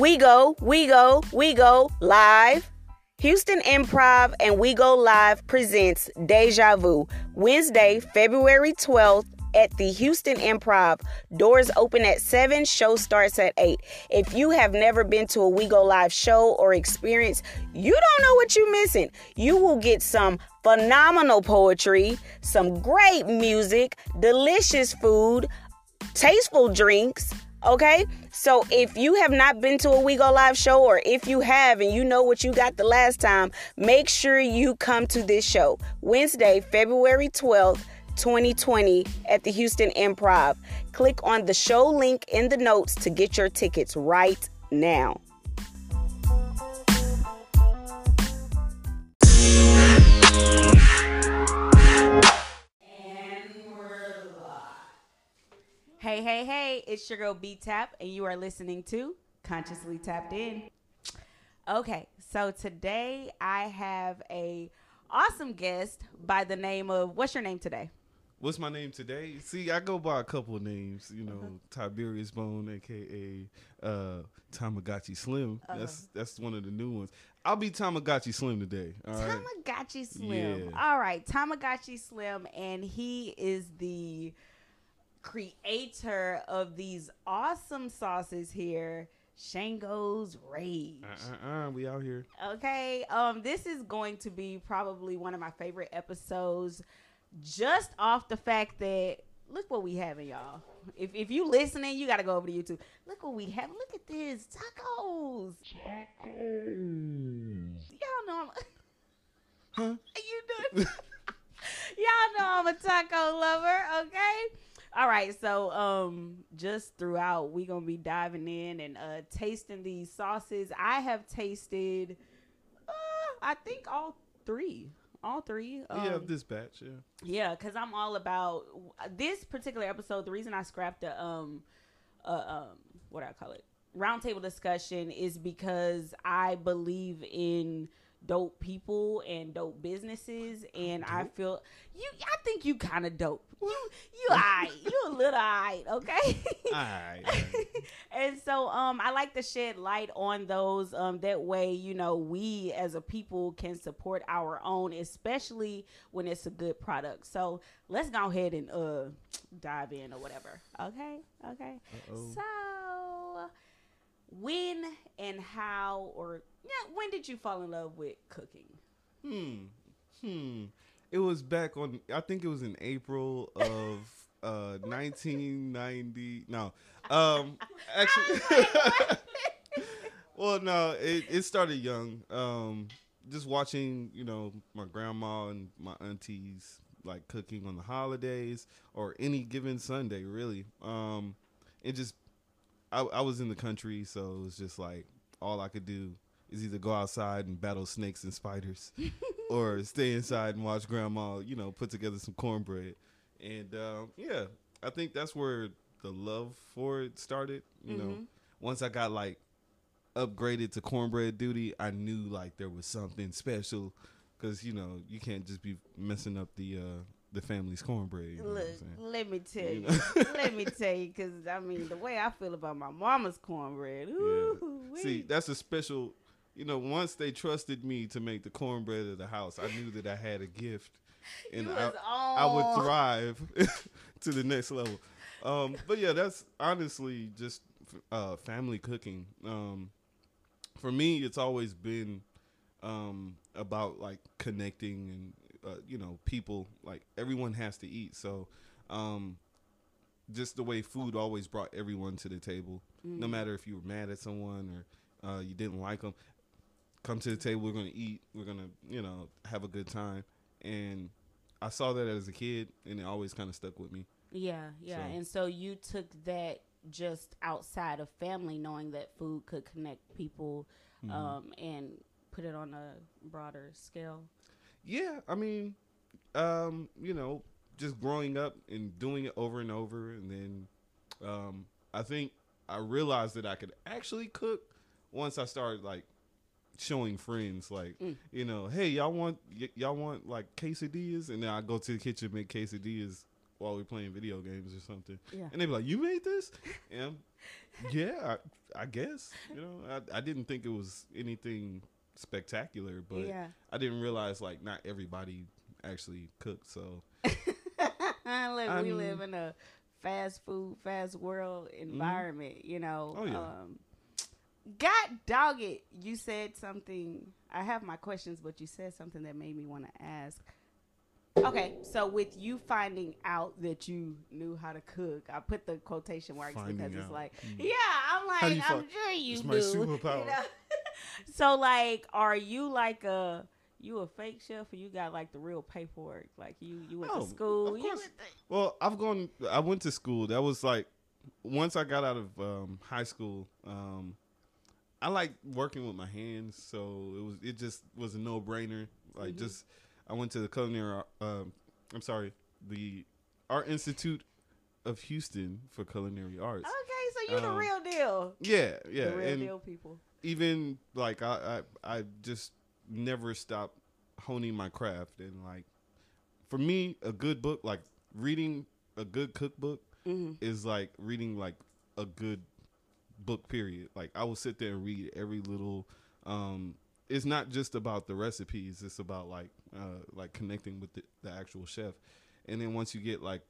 We go, we go, we go live. Houston Improv and We Go Live presents Deja Vu, Wednesday, February 12th at the Houston Improv. Doors open at 7, show starts at 8. If you have never been to a We Go Live show or experience, you don't know what you're missing. You will get some phenomenal poetry, some great music, delicious food, tasteful drinks. Okay, so if you have not been to a We Go Live show, or if you have and you know what you got the last time, make sure you come to this show Wednesday, February 12th. 2020 at the Houston Improv. Click on the show link in the notes to get your tickets right now. Hey, hey, hey, it's your girl B Tap, and you are listening to Consciously Tapped In. Okay, so today I have a awesome guest by the name of what's your name today? What's my name today? See, I go by a couple of names. You know, Tiberius Bone, aka uh, Tamagotchi Slim. That's that's one of the new ones. I'll be Tamagotchi Slim today. All right. Tamagotchi Slim. Yeah. All right, Tamagotchi Slim, and he is the creator of these awesome sauces here, Shango's Rage. Uh, uh, uh, we out here. Okay, um, this is going to be probably one of my favorite episodes, just off the fact that look what we having, y'all. If if you listening, you gotta go over to YouTube. Look what we have. Look at this tacos. Y'all know I'm. Huh? you doing? Y'all know I'm a taco lover, okay? All right, so um just throughout we going to be diving in and uh tasting these sauces. I have tasted uh I think all 3. All 3. Um, yeah, this batch. Yeah. yeah, cuz I'm all about this particular episode. The reason I scrapped the um uh um what do I call it? Roundtable discussion is because I believe in dope people and dope businesses and I feel you I think you kind of dope. You you alright. You a little alright, okay? Alright. and so um I like to shed light on those um that way you know we as a people can support our own especially when it's a good product. So let's go ahead and uh dive in or whatever. Okay? Okay. Uh-oh. So when and how or yeah, when did you fall in love with cooking? Hmm. Hmm. It was back on. I think it was in April of uh 1990. No. Um. Actually. well, no. It it started young. Um. Just watching, you know, my grandma and my aunties like cooking on the holidays or any given Sunday, really. Um. It just. I, I was in the country, so it was just like all I could do is either go outside and battle snakes and spiders or stay inside and watch grandma, you know, put together some cornbread. And um, yeah, I think that's where the love for it started. You know, Mhm. once I got like upgraded to cornbread duty, I knew like there was something special because you know you can't just be messing up the uh, the family's cornbread. You know Look, let me tell You know? let me tell you, because I mean, the way I feel about my mama's cornbread. Yeah. See, that's a special. You know, once they trusted me to make the cornbread of the house, I knew that I had a gift, and I, I would thrive to the next level. Um, but yeah, that's honestly just uh, family cooking. Um, for me, it's always been um, about like connecting and uh, you know people. Like everyone has to eat, so um, just the way food always brought everyone to the table. No Mm. matter if you were mad at someone or uh, you didn't like them, come to the table. We're gonna eat. We're gonna you know have a good time. And I saw that as a kid, and it always kind of stuck with me. Yeah, yeah. So- And so you took that just outside of family, knowing that food could connect people Mm-hmm. um, and put it on a broader scale. Yeah, I mean, um, you know, just growing up and doing it over and over, and then um, I think I realized that I could actually cook once I started like showing friends, like Mm. you know, hey, y'all want y- y'all want like quesadillas, and then I go to the kitchen and make quesadillas while we're playing video games or something. Yeah. And they'd be like, "You made this?" And yeah, I, I guess you know I, I didn't think it was anything spectacular, but Yeah. I didn't realize like not everybody actually cooks. So Look, we live in a fast food, fast world environment, you know. Oh, yeah. Um, God dog it. You said something. I have my questions, but you said something that made me want to ask. Okay, so with you finding out that you knew how to cook, I put the quotation marks Finding because it's like, Mm. yeah, I'm like, I'm sure you It's do. my superpower. you know? So, like, are you like a you a fake chef or you got like the real paperwork? Like you you went Oh, to school. of you course. went Well, I've gone. I went to school. That was like once I got out of um, high school. Um, I like working with my hands, so it was. It just was a no brainer. Like Mhm. just, I went to the culinary. Um, I'm sorry, the Art Institute of Houston for Culinary Arts. Okay, so you the Um, real deal. Yeah, yeah, the real and deal people. Even like I, I, I just never stopped honing my craft. And like for me a good book like reading a good cookbook Mm-hmm. is like reading like a good book period. Like i will sit there and read every little um it's not just about the recipes it's about like uh like connecting with the, the actual chef. And then once you get like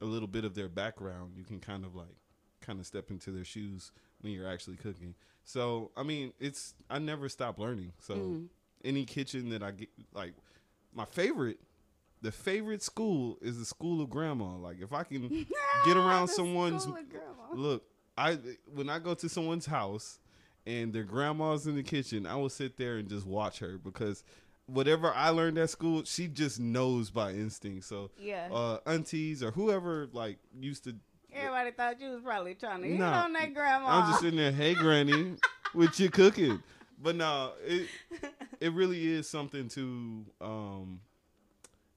a little bit of their background you can kind of like kind of step into their shoes when you're actually cooking so i mean it's i never stop learning so Mhm. any kitchen that i get like my favorite the favorite school is the school of grandma like if i can get around someone's school of grandma. look i when i go to someone's house and their grandma's in the kitchen i will sit there and just watch her because whatever i learned at school she just knows by instinct so Yeah. uh aunties or whoever like used to Everybody thought you was probably trying to hit Nah. on that grandma. i'm just sitting there hey granny what you cooking but no it it really is something to um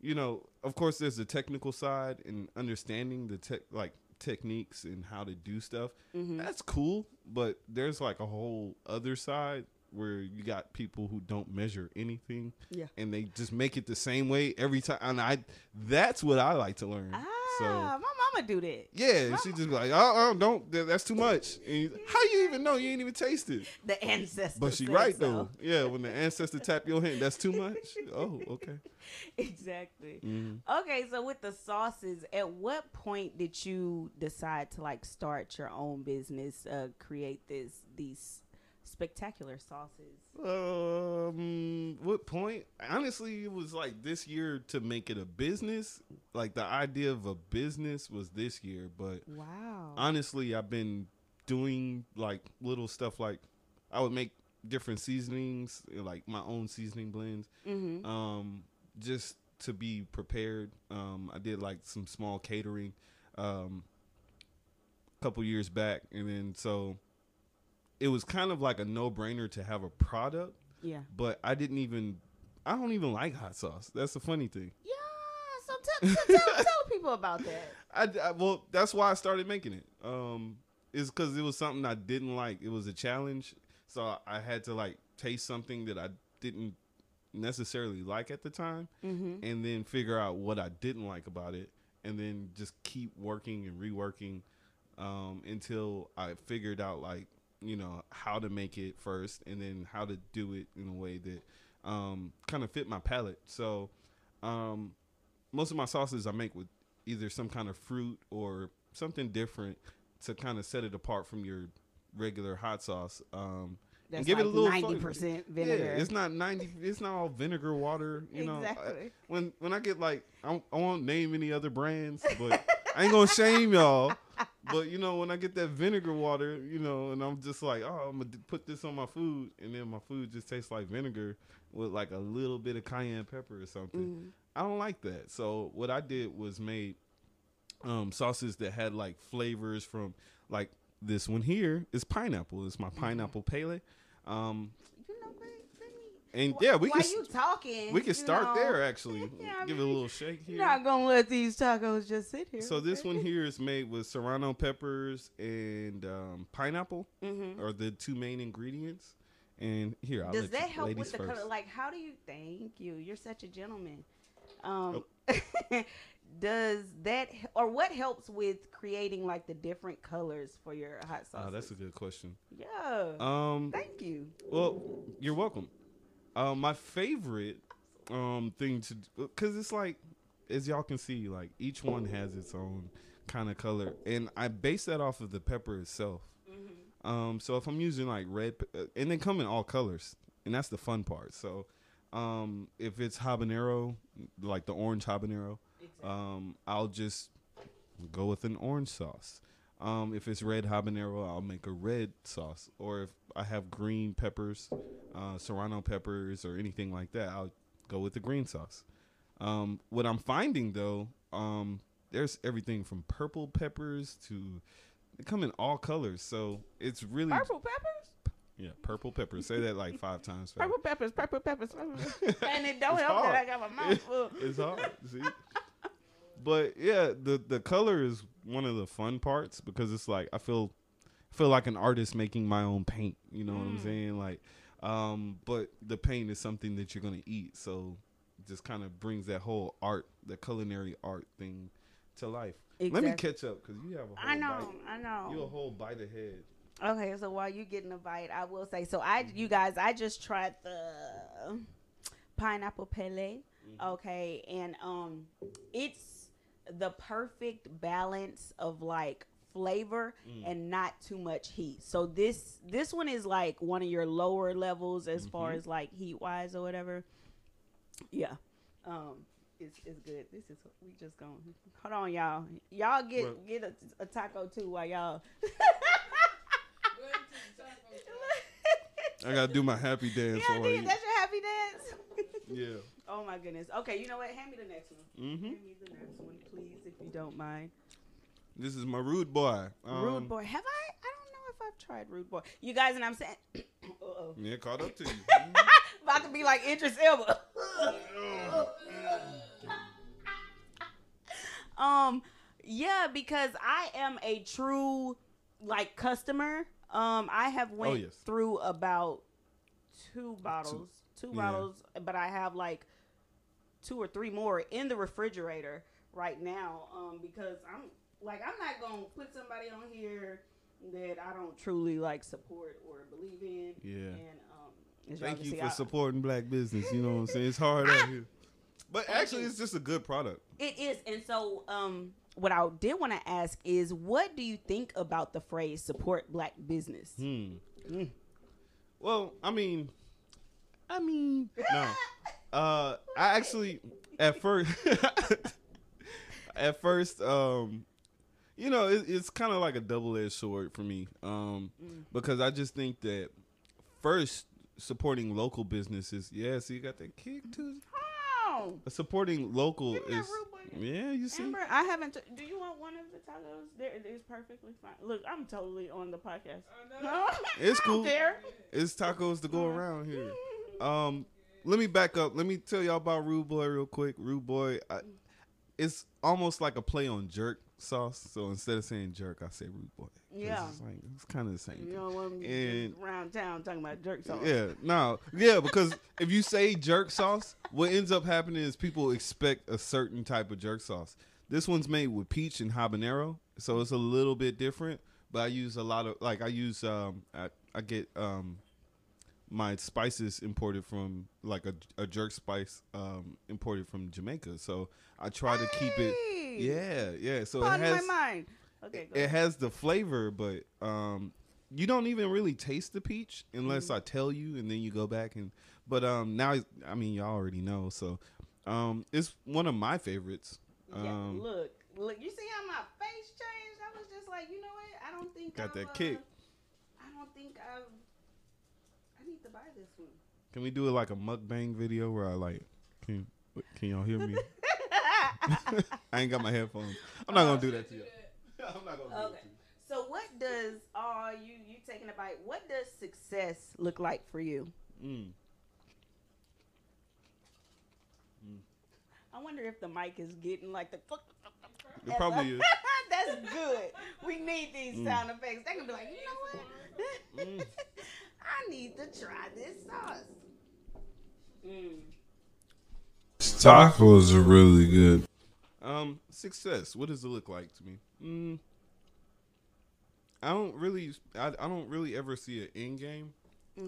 you know of course there's the technical side and understanding the tech like techniques and how to do stuff Mhm. that's cool but there's like a whole other side where you got people who don't measure anything Yeah. and they just make it the same way every time and i that's what i like to learn Ah, so my mama do that. yeah she just be like oh, oh don't that- that's too much and how you even know you ain't even tasted The ancestor. but she right so. though. Yeah, when the ancestor tap your hand, that's too much. Oh, okay. exactly. Mhm. Okay, so with the sauces, at what point did you decide to like start your own business, uh, create this these spectacular sauces? Um, what point? Honestly, it was like this year to make it a business. Like the idea of a business was this year, but Wow. honestly, I've been doing like little stuff. Like I would make different seasonings, like my own seasoning blends. mm-hmm. um, just to be prepared. Um, I did like some small catering um, a couple years back, and then so it was kind of like a no brainer to have a product, Yeah. but I didn't even. I don't even like hot sauce. That's the funny thing. Yeah. So, t- so tell, tell people about that. I, I- well, that's why I started making it. Um, is because it was something I didn't like. It was a challenge, so I, I had to like taste something that I didn't necessarily like at the time. Mm-hmm. and then figure out what I didn't like about it, and then just keep working and reworking um, until I figured out like you know how to make it first, and then how to do it in a way that um, kind of fit my palate. So um, most of my sauces I make with either some kind of fruit or something different to kind of set it apart from your regular hot sauce. Um, That's give it a little ninety percent vinegar. yeah, it's not ninety. It's not all vinegar water. You know, I- exactly. when when I get like I, don't- I won't name any other brands, but I ain't gonna shame y'all. But you know, when I get that vinegar water, you know, and I'm just like, oh, I'm gonna put this on my food, and then my food just tastes like vinegar with like a little bit of cayenne pepper or something. Mhm. I don't like that. So what I did was made um, sauces that had like flavors from like this one here is pineapple. It's my pineapple pele. Um, You know, let, let me. And yeah, we while can you talking, we can start know, there actually. Yeah, Give it a little shake here. You're not gonna let these tacos just sit here. So this one here is made with serrano peppers and um, pineapple, Mm-hmm. are the two main ingredients. And here, I'll Does let that you, help with the first. color? Like, how do you? Thank you. You're such a gentleman. Um, Oh. does that or what helps with creating like the different colors for your hot sauce? Oh, that's a good question. yeah. Um, Thank you. well, you're welcome. Um, my favorite um thing to because it's like as y'all can see, like each one has its own kind of color, and I base that off of the pepper itself. Um, so if I'm using like red, pe- uh, and they come in all colors, and that's the fun part. So, um, if it's habanero, like the orange habanero, um, I'll just go with an orange sauce. Um, if it's red habanero, I'll make a red sauce. Or if I have green peppers, uh, serrano peppers, or anything like that, I'll go with the green sauce. Um, what I'm finding though, um, there's everything from purple peppers to they come in all colors. So it's really Purple peppers? yeah, purple peppers. Say that like five times. fast. Purple peppers, purple peppers. purple and it don't help hard. that I got my mouth full. it's hard. See, but yeah, the the color is one of the fun parts because it's like I feel feel like an artist making my own paint. You know what I'm Mm. saying? Like, um, but the paint is something that you're gonna eat, so just kind of brings that whole art, the culinary art thing, to life. Let me catch up because you have a whole I know, bite. I know. You a whole bite ahead. Okay, so while you're getting a bite, I will say so. I, you guys, I just tried the pineapple pele. Okay, and um, it's the perfect balance of like flavor and not too much heat. So this this one is like one of your lower levels as far as like heat wise or whatever. Yeah, um, it's it's good. This is we just going. Hold on, y'all. Y'all get What? get a, a taco too while y'all. I gotta do my happy dance Yeah, while I dude, that's your happy dance. Yeah. Oh my goodness. Okay, you know what? Hand me the next one. Mm-hmm. Hand me the next one, please, if you don't mind. This is my rude boy. Um, rude boy. Have I? I don't know if I've tried rude boy. You guys, and I'm saying, uh oh, Yeah, caught up to you. about to be like Idris Elba. um, yeah, because I am a true like customer. Um, I have went Oh, yes. through about two bottles, two, Yeah. bottles, but I have like two or three more in the refrigerator right now. Um, because I'm like I'm not gonna put somebody on here that I don't truly like support or believe in. Yeah. And um, Thank you see, for I- supporting black business. You know what I'm saying? It's hard out here. But actually, it's just a good product. It is, and so um, what I did want to ask is, what do you think about the phrase "support black business"? Hmm. Mm. Well, I mean, I mean, no. Uh, I actually, at first, at first, um, you know, it, it's kind of like a double-edged sword for me, um, Mm. because I just think that first supporting local businesses, yeah. So you got that kick too. Oh, Supporting local Give me that is, yeah. You see, Amber, I haven't. T- do you want one of the tacos? There, it is perfectly fine. Look, I'm totally on the podcast. It's I don't cool. there. it's tacos to go around here. Um, let me back up. Let me tell y'all about Rude Boy real quick. Rude Boy, I, it's almost like a play on jerk sauce. So instead of saying jerk, I say Rude Boy. Yeah. it's, like, it's kind of the same. You thing. know when we And- just around town talking about jerk sauce. Yeah, no, yeah, because if you say jerk sauce, what ends up happening is people expect a certain type of jerk sauce. This one's made with peach and habanero, so it's a little bit different. But I use a lot of like I use um I, I get um my spices imported from like a, a jerk spice um imported from Jamaica. So I try to keep it. Yeah, yeah. So Pardon it has my mind. Okay, it ahead. has the flavor, but um, you don't even really taste the peach unless Mm-hmm. I tell you, and then you go back and. But um, now I mean y'all already know, so um, it's one of my favorites. Yeah, Um, look, look. You see how my face changed? I was just like, you know what? I don't think Got I've, that uh, kick. I don't think I've. I need to buy this one. can we do it like a mukbang video where I like can can y'all hear me? I ain't got my headphones. I'm not gonna do that to you. I'm not gonna do Okay. So what does uh you you taking a bite? What does success look like for you? that. Mm. I wonder if the mic is getting like the. It probably is. That's good. We need these Mm. sound effects. They can be like, you know what? Mm. I need to try this sauce. Mm. Tacos are really good. Um, success. What does it look like to me? Mm, I don't really. I, I don't really ever see an end game.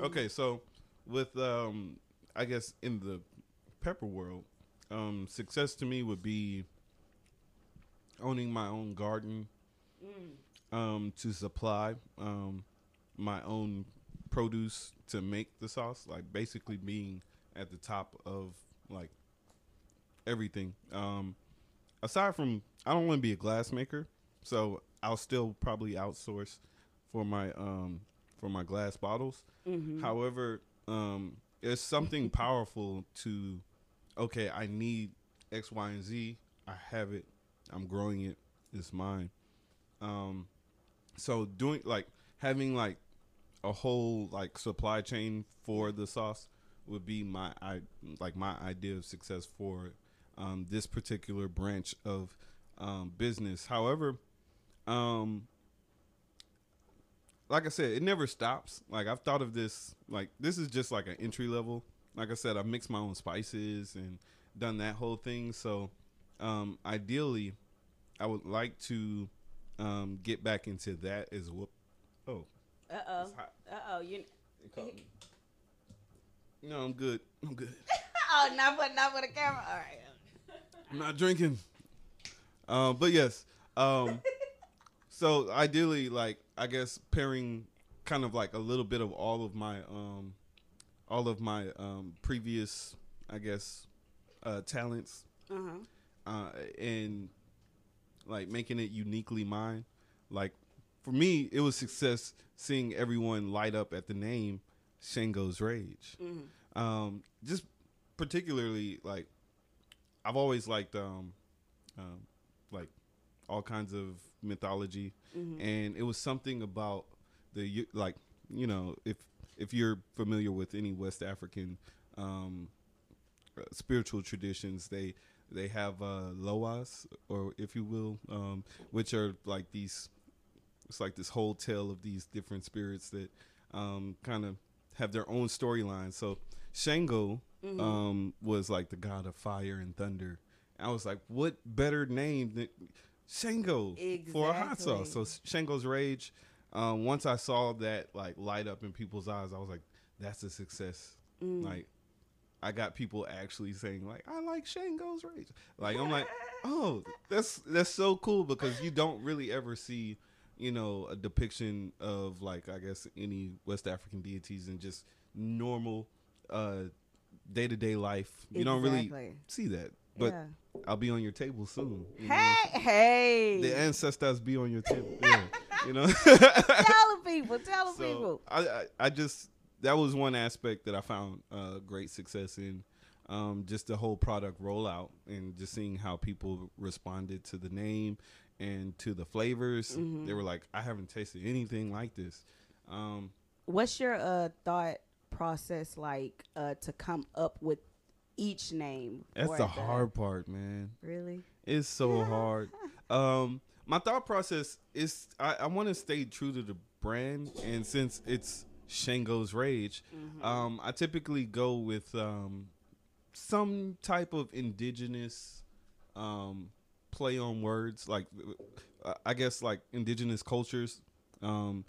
Okay, so with um, I guess in the pepper world, um, success to me would be owning my own garden, um, to supply um my own produce to make the sauce. Like basically being at the top of like everything. Um, aside from, I don't want to be a glass maker, so I'll still probably outsource for my um for my glass bottles. However, um, it's something powerful to, okay, I need X, Y, and Z. I have it. I'm growing it. It's mine. Um, so doing like having like a whole like supply chain for the sauce would be my I like my idea of success for um, this particular branch of um, business. However, um, like I said, it never stops. Like I've thought of this like this is just like an entry level. Like I said, I've mixed my own spices and done that whole thing. So um, ideally, I would like to um, get back into that as well. Oh, Uh oh. Uh oh. You. it caught me. No, I'm good. I'm good. Oh, not for not for the camera. All right. I'm not drinking. Um, but yes. Um, so ideally, like I guess pairing kind of like a little bit of all of my um, all of my um, previous, I guess, uh, talents, Uh huh. uh, and like making it uniquely mine. Like for me, it was success seeing everyone light up at the name Shango's Rage. Um, just particularly like I've always liked um, um, like all kinds of mythology, and it was something about the like you know if if you're familiar with any West African um, uh, spiritual traditions, they they have uh, loas or if you will, um, which are like these. It's like this whole tale of these different spirits that um, kind of have their own storyline. So Shango um, was like the god of fire and thunder. I was like, what better name than Shango for a hot sauce? So Shango's Rage. Um, once I saw that like light up in people's eyes, I was like, that's a success. Like I got people actually saying like, I like Shango's Rage. Like I'm like, oh, that's that's so cool because you don't really ever see, you know, a depiction of like I guess any West African deities and just normal uh day to day life. You don't really see that. But Yeah. I'll be on your table soon. you know? Hey, hey. The ancestors be on your table. Yeah. you know. tell the people. Tell the so people. I, I I just that was one aspect that I found uh, great success in. Um, just the whole product rollout and just seeing how people responded to the name and to the flavors. Mm-hmm. They were like, I haven't tasted anything like this. Um, What's your uh thought process like uh to come up with each name? that's the hard part, man. Really? It's so hard. Um, my thought process is I, I want to stay true to the brand, and since it's Shango's Rage, um, I typically go with um, some type of indigenous um, play on words, like uh, I guess like indigenous cultures. Um,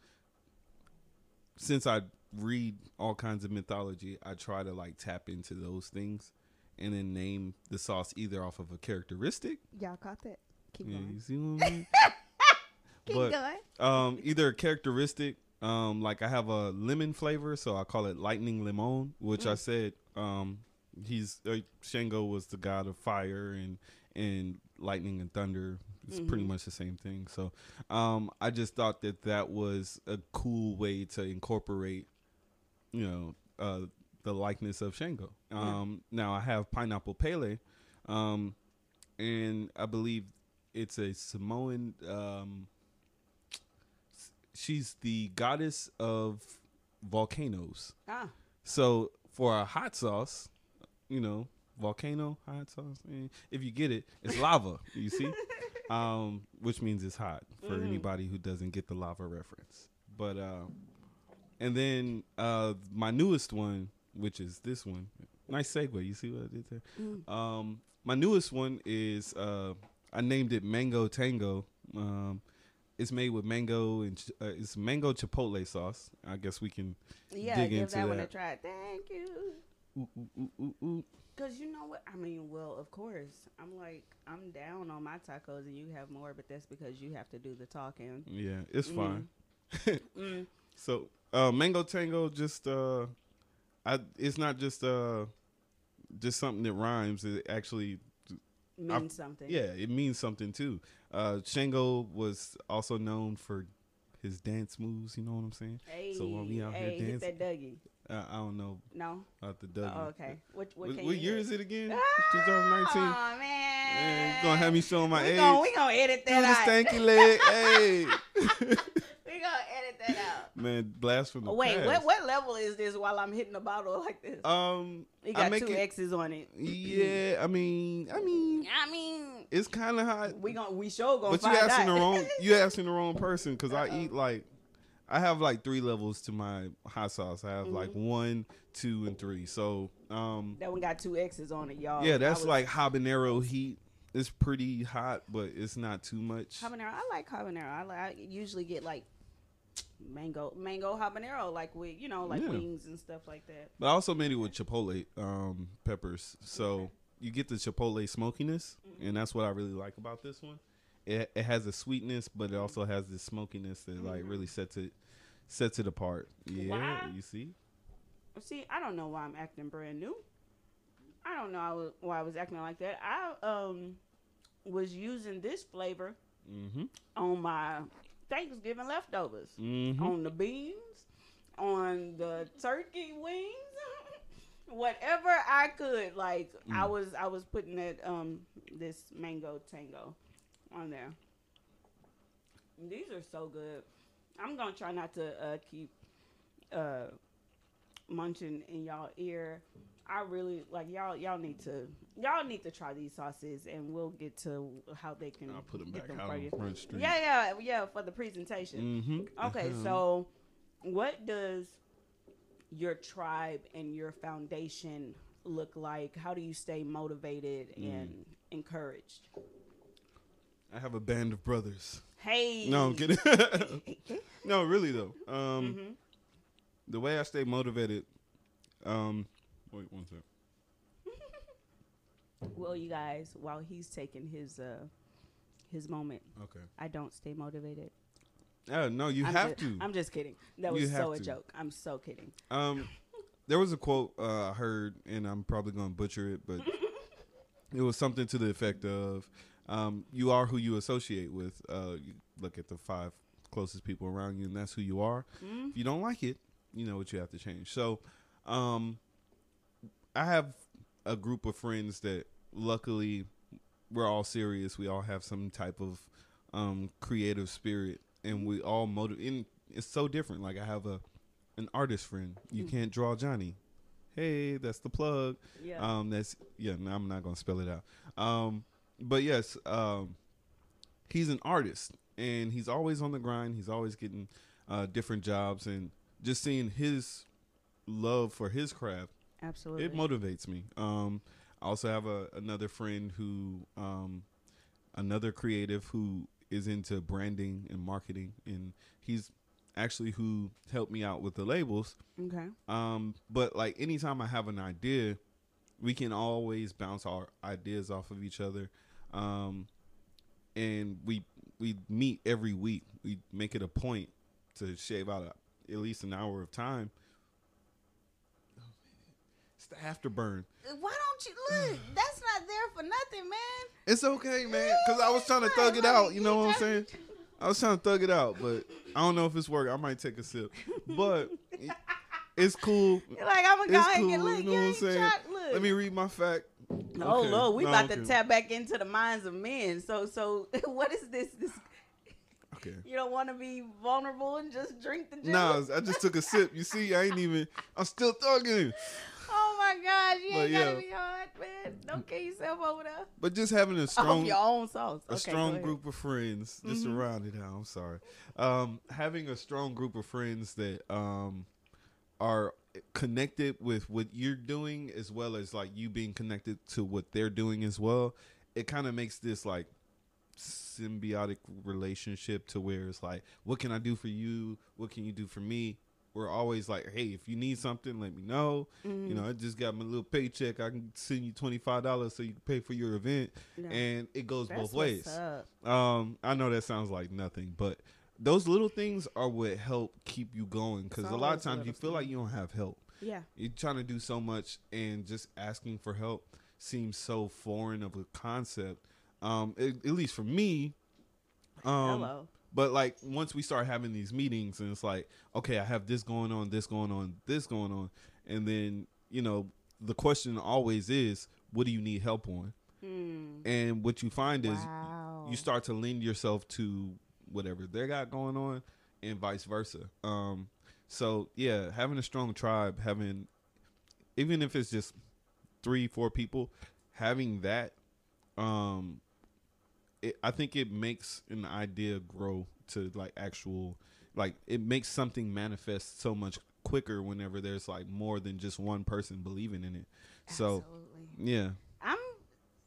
since I read all kinds of mythology, I try to like tap into those things, and then name the sauce either off of a characteristic Y'all caught that? Keep yeah, going. you see what I mean? Keep but going. um, either a characteristic, um, like I have a lemon flavor, so I call it lightning lemon, which I said um, he's uh, Shango was the god of fire and and lightning and thunder. It's pretty much the same thing. So um, I just thought that that was a cool way to incorporate, you know, uh, the likeness of Shango. Um, Now I have pineapple pele, um, and I believe it's a Samoan. Um, she's the goddess of volcanoes. Ah. So for a hot sauce, you know, volcano hot sauce. eh, If you get it, it's lava. you see, um, which means it's hot for anybody who doesn't get the lava reference. But uh, and then uh, my newest one, which is this one. Nice segue. You see what I did there? Um, my newest one is uh, I named it Mango Tango. Um, it's made with mango and ch- uh, it's mango chipotle sauce. I guess we can Yeah, dig give into that, that one a try. Thank you. Ooh, ooh, ooh, ooh, ooh. Cause you know what? I mean, well, of course, I'm like, I'm down on my tacos, and you have more, but that's because you have to do the talking. Yeah, it's Mm. fine. Mm. So, uh, Mango Tango just uh, I it's not just uh, just something that rhymes. It actually Means something. Yeah, it means something too. Uh, Shango was also known for his dance moves. You know what I'm saying? Hey, So while we out here hey, hit dancing- that Dougie. Uh, I don't know No. about the W. Oh, okay. What what, What, what year hit? is it again? Ah, 2019. Oh man. Man, gonna have me showing my we age? Gonna, we gonna edit that. Do the stanky leg. hey, we gonna edit that out. Man, blast from the wait, past. what what level is this while I'm hitting the bottle like this? Um, you I got two it- X's on it. yeah. I mean, I mean, I mean, it's kind of hot. we gon' we sure gonna But you asking out. the wrong you asking the wrong person because I eat like I have like three levels to my hot sauce. I have like Mm-hmm. one, two, and three. So um that one got two X's on it, y'all. yeah, that's was- like habanero heat. It's pretty hot, but it's not too much. habanero. I like habanero. I, like, I usually get like mango mango habanero, like with you know like Yeah. wings and stuff like that. But I also made it with chipotle um peppers. So you get the chipotle smokiness, Mm-hmm. and that's what I really like about this one. It, it has a sweetness, but it also has this smokiness that like really sets it sets it apart. Yeah, Mm-hmm. You see. See, I don't know why I'm acting brand new. I don't know I was- why I was acting like that. I um was using this flavor Mm-hmm. on my Thanksgiving leftovers, Mm-hmm. on the beans, on the turkey wings, whatever I could. Like I Mm. was, I was putting that um this mango tango on there. These are so good. I'm gonna try not to uh, keep uh, munching in y'all ear. I really like y'all. Y'all need to y'all need to try these sauces, and we'll get to how they can I'll put them get back them out for on. Front Street. Yeah, yeah, yeah, for the presentation. Mm-hmm. Okay, so what does your tribe and your foundation look like? How do you stay motivated Mm. and encouraged? I have a band of brothers. Hey. No, I'm kidding. no, really though. Um, Mhm. the way I stay motivated. Um, wait one sec. Well, you guys, while he's taking his uh his moment, Okay. I don't stay motivated. Uh, no, you I'm have ju- to. I'm just kidding. That was have so a to. joke. I'm so kidding. Um, there was a quote uh, I heard, and I'm probably going to butcher it, but it was something to the effect of, um, "You are who you associate with." Uh, you look at the five closest people around you, and that's who you are. Mm-hmm. If you don't like it, you know what you have to change. So, um, I have a group of friends that, luckily, we're all serious. We all have some type of um, creative spirit, and we all motive. And it's so different. Like I have a an artist friend. You can't draw Johnny. Hey, that's the plug. Yeah. Um, that's yeah. No, I'm not gonna spell it out. Um, but yes, um, he's an artist, and he's always on the grind. He's always getting uh, different jobs, and just seeing his love for his craft Absolutely. it motivates me. Um, I also have a another friend who, um, another creative who is into branding and marketing, and he's actually who helped me out with the labels. okay. Um, but like anytime I have an idea, we can always bounce our ideas off of each other. Um, and we we meet every week. We make it a point to shave out a, at least an hour of time. The afterburn. Why don't you look? That's not there for nothing, man. It's okay, man. Cause I was trying to thug it out. You know what I'm saying? I was trying to thug it out, but I don't know if it's working. I might take a sip, but it's cool. You're like, I'm gonna go ahead cool. and get look. You know what I'm saying? look. Let me read my fact. Oh Okay. Lord, we No, about to tap back into the minds of men. So, so what is this? This Okay. you don't want to be vulnerable and just drink the juice? Nah, I just took a sip. You see, I ain't even. I'm still thugging. My gosh, you But ain't yeah. gotta be hard, man. Don't kill yourself over there. But just having a strong, your own sauce. a Okay, strong group of friends just Mhm. around it out. I'm sorry. Um, having a strong group of friends that um are connected with what you're doing as well as like you being connected to what they're doing as well. It kind of makes this like symbiotic relationship to where it's like, what can I do for you? What can you do for me? We're always like, hey, if you need something, let me know. Mm-hmm. You know, I just got my little paycheck. I can send you twenty five dollars so you can pay for your event, and it goes That's both ways. Um, I know that sounds like nothing, but those little things are what help keep you going. Because a lot of times you feel like you don't have help. Yeah. You're trying to do so much, and just asking for help seems so foreign of a concept. Um, at, at least for me. Um, Hello. But like once we start having these meetings, and it's like, okay, I have this going on, this going on, this going on, and then you know the question always is, what do you need help on? Hmm. And what you find is Wow. you start to lend yourself to whatever they got going on and vice versa um so yeah having a strong tribe having even if it's just three four people having that um it, i think it makes an idea grow to like actual like it makes something manifest so much quicker whenever there's like more than just one person believing in it. So yeah. I'm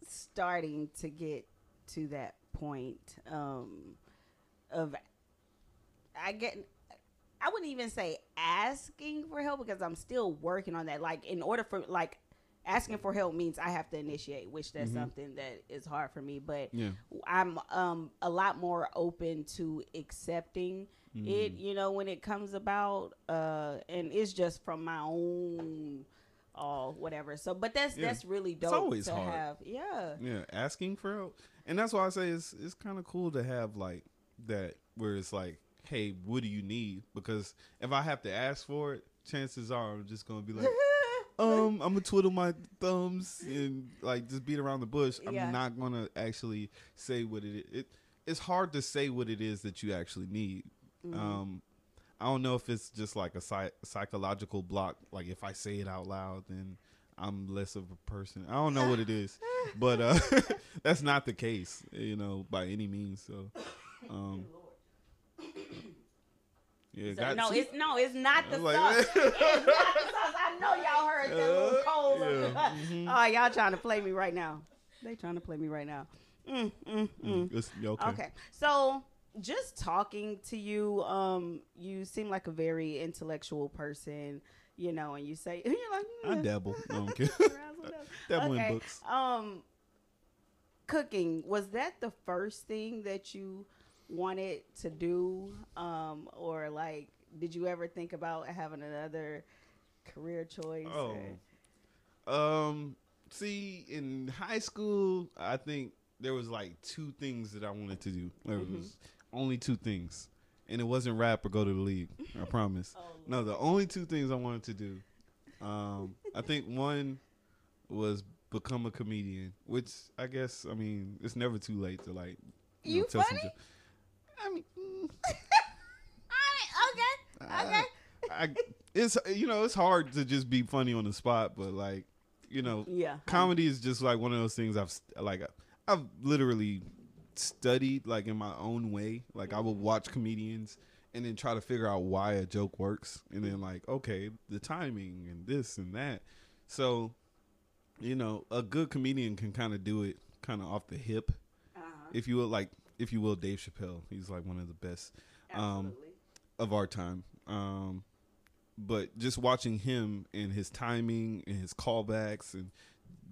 starting to get to that point um, of I get I wouldn't even say asking for help because I'm still working on that. Like in order for like asking for help means I have to initiate, which that's Mhm. something that is hard for me. But yeah I'm um a lot more open to accepting it, Mm. you know, when it comes about. Uh and it's just from my own uh whatever. So but that's Yeah. that's really dope always to hard. have. Yeah. yeah asking for help and that's why i say it's it's kind of cool to have like that where it's like hey what do you need because if i have to ask for it chances are i'm just gonna be like um i'm gonna twiddle my thumbs and like just beat around the bush i'm Yeah. not gonna actually say what it is it, it's hard to say what it is that you actually need Mm-hmm. um i don't know if it's just like a psy- psychological block like if i say it out loud then i'm less of a person i don't know what it is but uh that's not the case you know by any means so um yeah So, no, it's no, it's not the like- sauce. it's not the sauce. I know y'all heard that little Uh, cold. yeah, mhm. Oh, y'all trying to play me right now. They trying to play me right now. Mm, mm, mm. It's- okay. Okay. So just talking to you, um, you seem like a very intellectual person, you know, and you say you're like I "Mm." dabble. No, I'm kidding. dabble in books. Um cooking, was that the first thing that you wanted to do? Um, or like did you ever think about having another career choice? Oh. or- Um, see, in high school, I think there was like two things that I wanted to do. There Mm-hmm. was only two things, and it wasn't rap or go to the league. I promise. Oh, No, the only two things I wanted to do. Um, I think one was become a comedian, which I guess I mean it's never too late to like You know, tell some funny? I mean, mm, okay. Okay. I, it's you know it's hard to just be funny on the spot, but like you know Yeah. comedy is just like one of those things I've like I've literally studied like in my own way. Like I would watch comedians and then try to figure out why a joke works, and then like okay, the timing and this and that. So, you know, a good comedian can kind of do it kind of off the hip, Uh-huh. if you will. Like if you will, Dave Chappelle. He's like one of the best um, of our time. Um, but just watching him and his timing and his callbacks and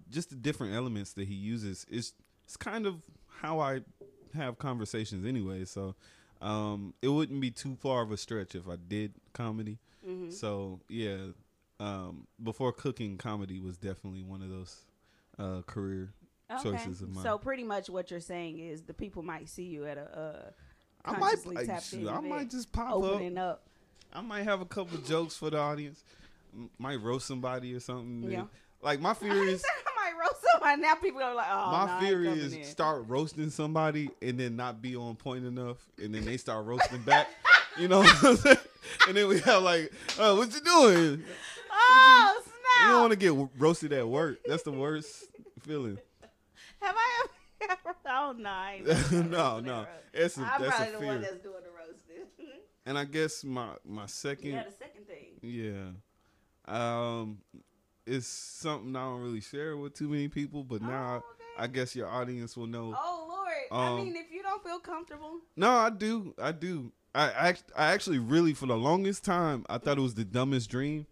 just the different elements that he uses is it's kind of how I have conversations anyway. So um, it wouldn't be too far of a stretch if I did comedy. Mhm. So yeah, um, before cooking, comedy was definitely one of those uh, career choices of mine. So pretty much what you're saying is the people might see you at a uh, I might, I, tapped shoot, in I might just pop up. opening up. I might have a couple jokes for the audience. M- Might roast somebody or something. Yeah. Like my fear is I might roast somebody. Now people are like, oh, my ain't fear is in. start roasting somebody and then not be on point enough, and then they start roasting back. You know, what I'm saying? and then we have like, oh, what you doing? Oh snap! You don't want to get roasted at work. That's the worst feeling. Have I ever? Oh I never no, no, it's a, I'm that's probably a the one that's doing the roasting. And I guess my my second yeah, the second thing. Yeah. Um it's something I don't really share with too many people, but now Oh, okay. I guess your audience will know. Oh Lord! Um, I mean, if you don't feel comfortable, No, I do. I do. I act, I actually really for the longest time I thought it was the dumbest dream,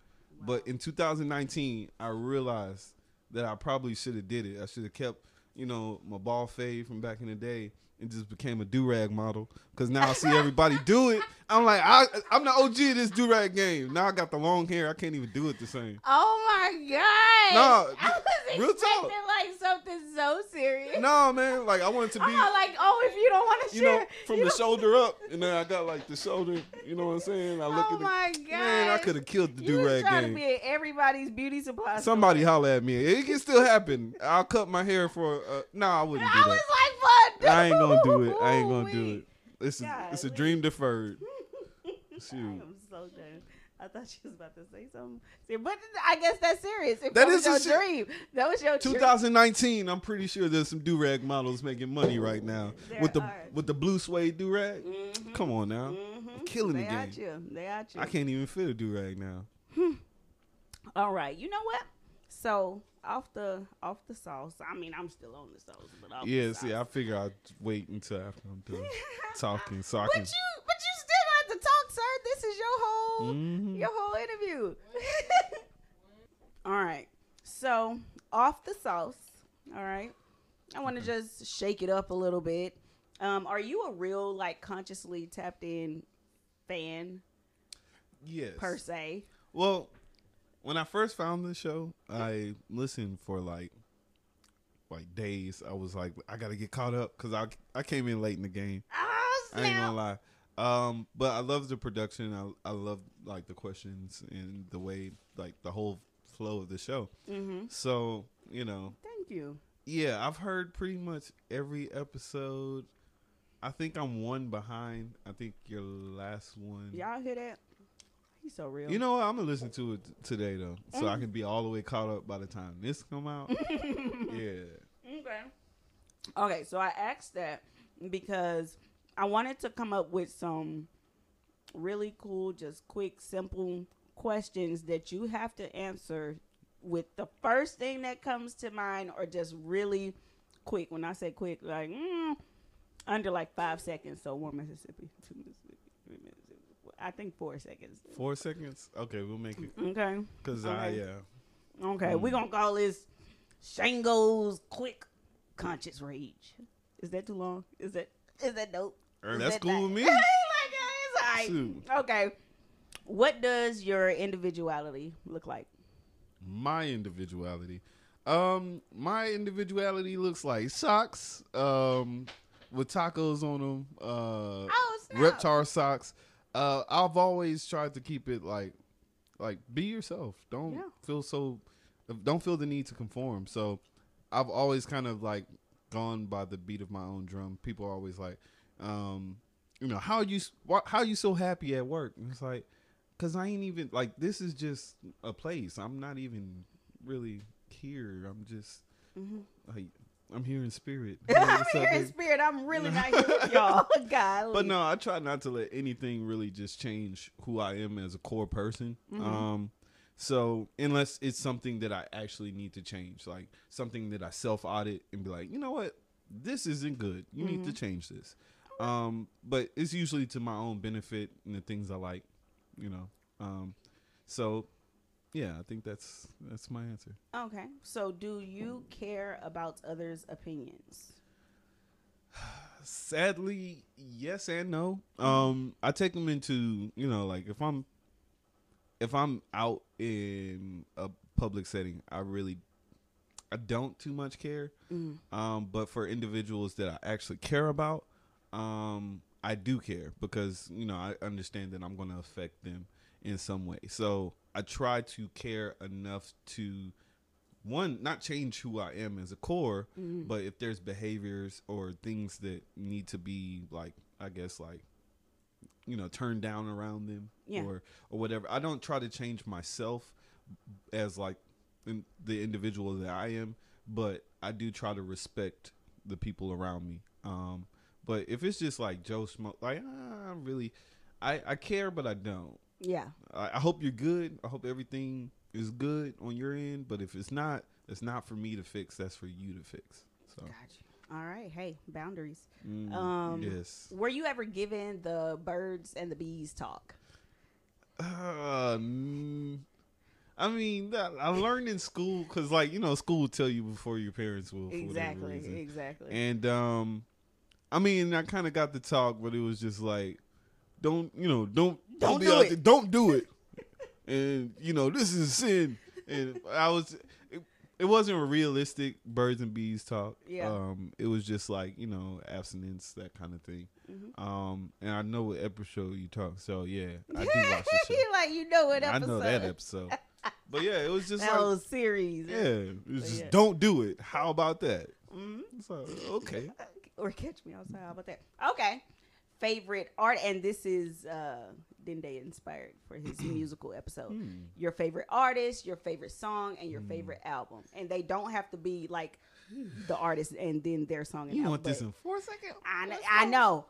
but in 2019 I realized that I probably should have did it. I should have kept, you know, my ball fade from back in the day and just became a do rag model. Cause now I see everybody do it. I'm like, I, I'm the OG of this do rag game. Now I got the long hair. I can't even do it the same. oh my God! No, I was real talk. like something so serious. No, man. Like I wanted to be. not oh, like, oh, if you don't want to you share, know, from the don't- shoulder up, and then I got like the shoulder. You know what I'm saying? I look Oh at the my God! man. I could have killed the do rag game. to be everybody's beauty supply. store. Somebody holler at me. It can still happen. I'll cut my hair for. Uh, no, I wouldn't do I that. was like, fuck. I ain't gonna do it. I ain't gonna do it. It's a, it's a dream deferred. I Shoot. am so done. I thought she was about to say something, but I guess that's serious. That is your dream, that was your dream. 2019. I'm pretty sure there's some do rag models making money right now There with the are. with the blue suede do rag. Mhm. Come on now, Mhm. killing the they game. At you. They at you. I can't even fit a do rag now. Hmm. All right. You know what? So off the off the sauce. I mean, I'm still on the sauce, but off Yeah, see. I figure I'd wait until after I'm done talking, so I But can. you, but you still have to talk, sir. This is your whole Mhm. your whole interview. all right. So off the sauce. All right. I want to just shake it up a little bit. Um, are you a real like consciously tapped in fan Yes. per se? Well, when I first found the show, I listened for like like days. I was like, I gotta get caught up because I I came in late in the game. Oh, I ain't gonna lie. Um, but I love the production. I I love like the questions and the way like the whole flow of the show. Mm-hmm. So you know, Thank you. yeah, I've heard pretty much every episode. I think I'm one behind. I think your last one. Y'all hear that? He's so real. You know what? I'm gonna listen to it today though, so Mm. I can be all the way caught up by the time this come out. yeah. Okay. Okay, so I asked that because I wanted to come up with some really cool, just quick, simple questions that you have to answer with the first thing that comes to mind or just really quick. When I say quick, like mm, under like five seconds. So one Mississippi, two Mississippi. I think four seconds. Four seconds. Okay, we'll make it Okay. because I Okay. yeah. Okay, we're gonna call this Xango's quick conscious rage. Is that too long? Is that is that dope? Er, Is that's that cool not- with me. like, it's all right. Okay. What does your individuality look like? My individuality. Um, my individuality looks like socks. Um, with tacos on them. Uh, Oh, reptar socks. Uh, I've always tried to keep it like, like be yourself. Don't Yeah. feel so, don't feel the need to conform. So, I've always kind of like gone by the beat of my own drum. People are always like, um, you know, how you how you so happy at work? And it's like, cause I ain't even like this is just a place. I'm not even really here. I'm just like I'm here in spirit. Hey, I'm up, here in baby? spirit. I'm really not here with y'all. Golly. But no, I try not to let anything really just change who I am as a core person. Um, so unless it's something that I actually need to change, like something that I self audit and be like, you know what, this isn't good. You need to change this. Um, but it's usually to my own benefit and the things I like, you know. Um, so yeah, I think that's that's my answer. Okay. So, do you care about others' opinions? Sadly, yes and no. Um, I take them into you know like if I'm if I'm out in a public setting, I really I don't too much care. Um, but for individuals that I actually care about, um, I do care because you know I understand that I'm going to affect them in some way. So I try to care enough to one not change who I am as a core, but if there's behaviors or things that need to be like I guess like you know turned down around them Yeah. or or whatever. I don't try to change myself as like in the individual that I am, but I do try to respect the people around me. Um, but if it's just like Joe Smoke, like I'm really, I I care, but I don't. Yeah. I, I hope you're good. I hope everything is good on your end. But if it's not, it's not for me to fix. That's for you to fix. So Got you. All right. Hey, boundaries. mm, Um, yes. Were you ever given the birds and the bees talk? Uh, mm, I mean, I learned in school because, like, you know, school will tell you before your parents will. Exactly. Exactly. And um, I mean, I kind of got the talk, but it was just like, don't you know, don't Don't be do it. there- don't do it. and you know, this is sin. And I was, it, it wasn't realistic birds and bees talk. Yeah. Um, it was just like you know, abstinence, that kind of thing. Mhm. Um, and I know what episode you talk, so yeah, I do watch the show. like you know what episode. I know that episode. But yeah, it was just That like, whole series. yeah, it was But just yeah. don't do it. How about that? Mhm. So okay. Or catch me outside. How about that? Okay. Favorite art, and this is uh Dende inspired for his musical episode. Hmm. Your favorite artist, your favorite song, and your favorite album, and they don't have to be like the artist and then their song. And You album, want this in four seconds? I, kn- I know.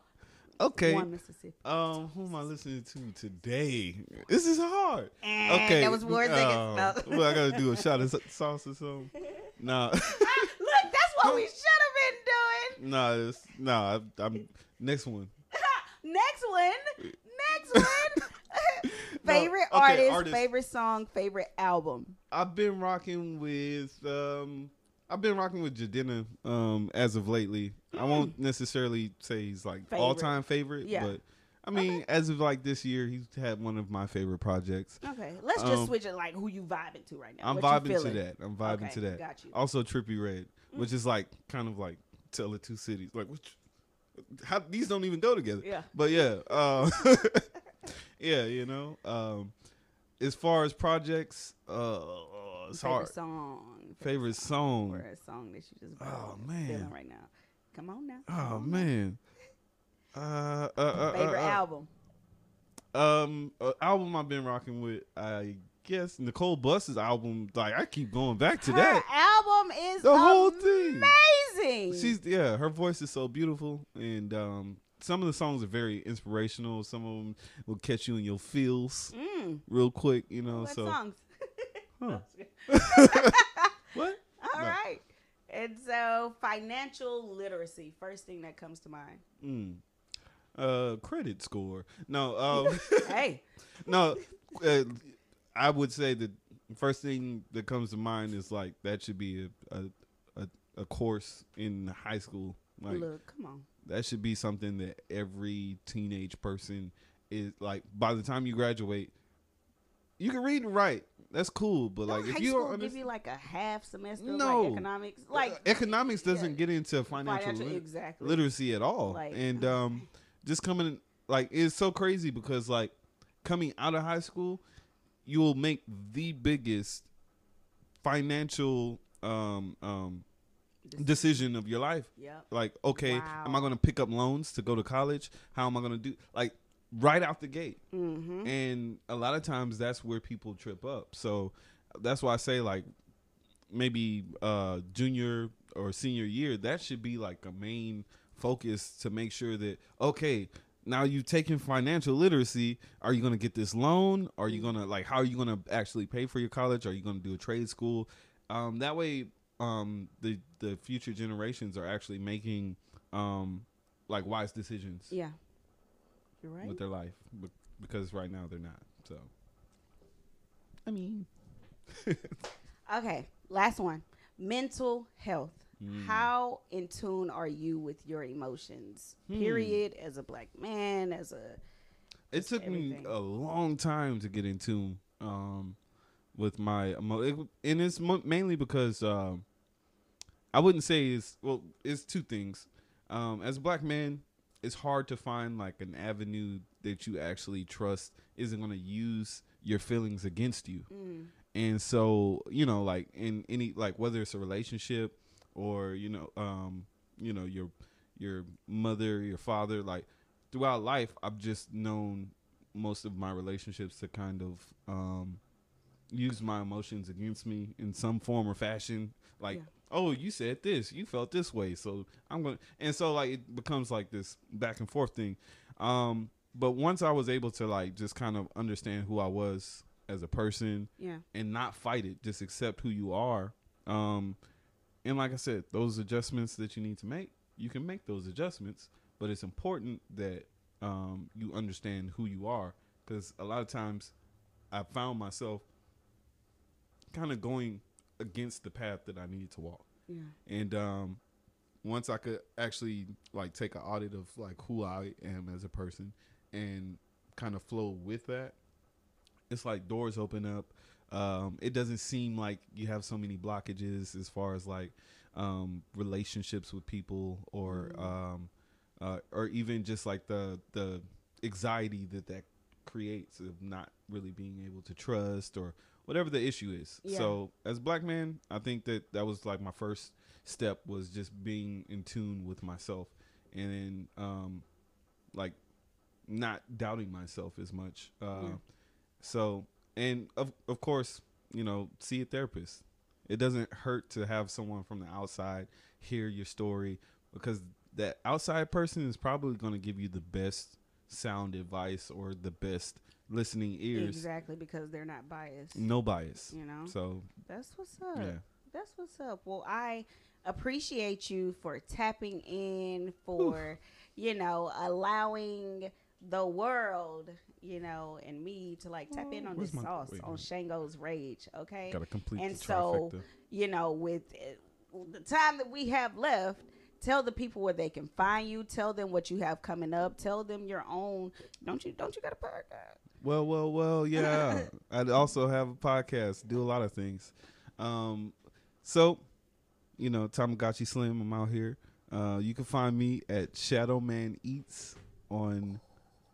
Okay. One Mississippi. Um, who am I listening to today? This is hard. And Okay. that was four seconds. Oh, No. well, I gotta do a shot of sauce or something. Nah, Look, that's what we should have been doing. nah, it's, nah. I'm next one. Next one. Next one. favorite No, okay, artist, artist. favorite song, favorite album. I've been rocking with um, I've been rocking with Jadena um as of lately. I won't necessarily say he's like. All time favorite, Yeah. but I mean, as of like this year, he's had one of my favorite projects. Okay, let's just Um, switch it. Like who you vibing to right now? I'm What vibing to that. I'm vibing Okay, to that. got you. Also, Trippie Redd, which is like kind of like Tell the Two Cities. Like, which, how these don't even go together. Yeah. But yeah, uh, yeah, you know. Um, as far as projects, uh, it's favorite hard. song. Favorite song. Or a song that you just Oh, man. right now. Come on now. Oh man. Uh, uh, uh, Favorite uh, uh, album. Um, uh, album I've been rocking with, I guess Nicole Bus's album. Like I keep going back to Her that. album is The whole thing. Amazing. She's yeah, her voice is so beautiful, and um, some of the songs are very inspirational. Some of them will catch you in your feels mm. real quick, you know. What so songs? Huh. what? All No. right. And so financial literacy, first thing that comes to mind. Mm. Uh, credit score. No, um, hey, no. Uh, I would say that first thing that comes to mind is like that should be a a, a, course in high school. Like look, come on. that should be something that every teenage person is like. By the time you graduate, you can read and write. That's cool, but like Don't if high you school don't give you like a half semester No. of like economics, like economics doesn't yeah. get into financial, financial, lit- exactly. literacy at all, Like, and um, just coming like it's so crazy because like coming out of high school, you will make the biggest financial um um decision of your life. Yep. Like, okay, Wow. am I going to pick up loans to go to college? How am I going to do like right out the gate? Mm-hmm. And a lot of times that's where people trip up. So that's why I say like maybe uh junior or senior year that should be like a main focus to make sure that okay, now you've taken financial literacy, are you going to get this loan? Are you going to like how are you going to actually pay for your college? Are you going to do a trade school? Um that way um the the future generations are actually making um like wise decisions Yeah. You're right. with their life because right now they're not. So, I mean, Okay, last one. Mental health. Mm. How in tune are you with your emotions? Hmm. Period. As a black man, as a it took everything. me a long time to get in tune um, with my emo- it, and it's mo- mainly because um, I wouldn't say is well, it's two things. Um, as a black man, it's hard to find like an avenue that you actually trust isn't going to use your feelings against you. mm, and so you know like in any like whether it's a relationship or you know um you know your your mother your father like throughout life i've just known most of my relationships to kind of um use my emotions against me in some form or fashion like Yeah. Oh you said this you felt this way so i'm gonna and so like it becomes like this back and forth thing um but once i was able to like just kind of understand who i was as a person yeah. and not fight it just accept who you are um and like I said, those adjustments that you need to make, you can make those adjustments. But it's important that um, you understand who you are, because a lot of times I found myself kind of going against the path that I needed to walk. Yeah. And um, once I could actually like take an audit of like who I am as a person and kind of flow with that, it's like doors open up. Um, it doesn't seem like you have so many blockages as far as like um, relationships with people or Mhm. um, uh, or even just like the the anxiety that that creates of not really being able to trust or whatever the issue is. Yeah. So as a black man, I think that that was like my first step was just being in tune with myself and then um, like not doubting myself as much. Uh, Yeah. So and of of course, you know, see a therapist. It doesn't hurt to have someone from the outside hear your story because that outside person is probably going to give you the best sound advice or the best listening ears. Exactly because they're not biased. No bias. You know, So that's what's up. yeah. That's what's up. Well, I appreciate you for tapping in, for, you know, allowing the world, you know, and me to like tap in on Where's this sauce on. Xango's Rage, okay? Got to complete And so- trifecta. You know, with uh, the time that we have left, tell the people where they can find you. Tell them what you have coming up. Tell them your own. Don't you? Don't you got a podcast? Well, well, well, yeah. I also have a podcast, do a lot of things. Um, so, you know, Tamagotchi Slim, I'm out here. Uh, you can find me at Shadow Man Eats on,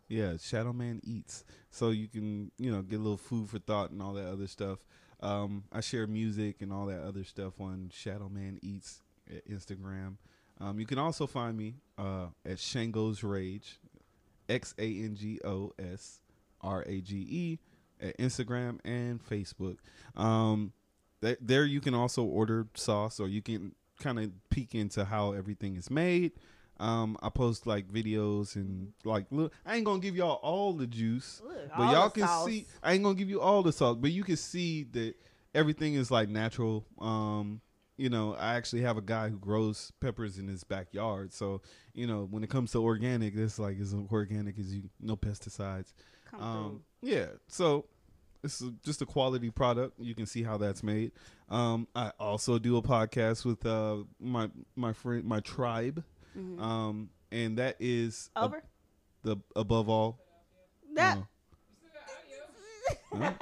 yeah, Shadow Man Eats. So you can, you know, get a little food for thought and all that other stuff. Um, I share music and all that other stuff on Shadow Man Eats at Instagram. Um, you can also find me uh, at Xango's Rage, X A N G O S R A G E at Instagram and Facebook. Um, th- there you can also order sauce, or you can kind of peek into how everything is made. Um, I post like videos and like look. I ain't gonna give y'all all the juice, Look, but y'all can sauce. see. I ain't gonna give you all the sauce, but you can see that everything is like natural. Um, you know, I actually have a guy who grows peppers in his backyard, so you know when it comes to organic, it's like as organic as you, no pesticides. Come Um, yeah, so it's just a quality product. You can see how that's made. Um, I also do a podcast with uh, my my friend, my tribe, through. Mhm. um, and that is ab- Over. the above all. That. uh, huh?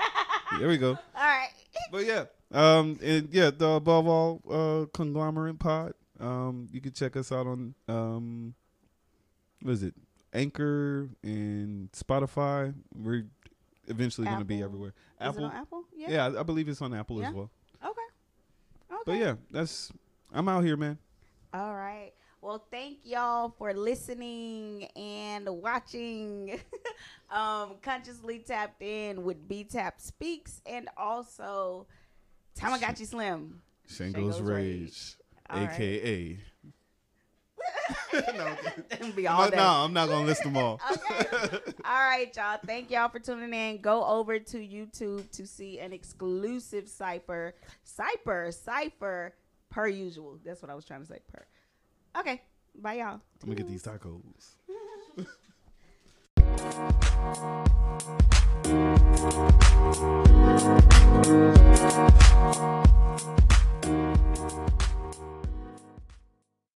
there we go. All right. But yeah, um, and yeah, the above all uh, conglomerate pod. Um, you can check us out on um, what is it? Anchor and Spotify. We're eventually going to be Apple. everywhere. Is it Apple. on Apple? Yeah. Yeah, I, I believe it's on Apple Yeah. as well. Okay. Okay. But yeah, that's I'm out here, man. All right. Well, thank y'all for listening and watching. um, consciously tapped in with B Tap Speaks and also Tamagotchi Slim. Xango's Xango's Rage, Rage. All right. no, be all but no, I'm not gonna list them all. Okay. All right, y'all. Thank y'all for tuning in. Go over to YouTube to see an exclusive cipher, cipher, cipher, per usual. That's what I was trying to say. Per. Okay. Bye, y'all. I'm gonna get these tacos.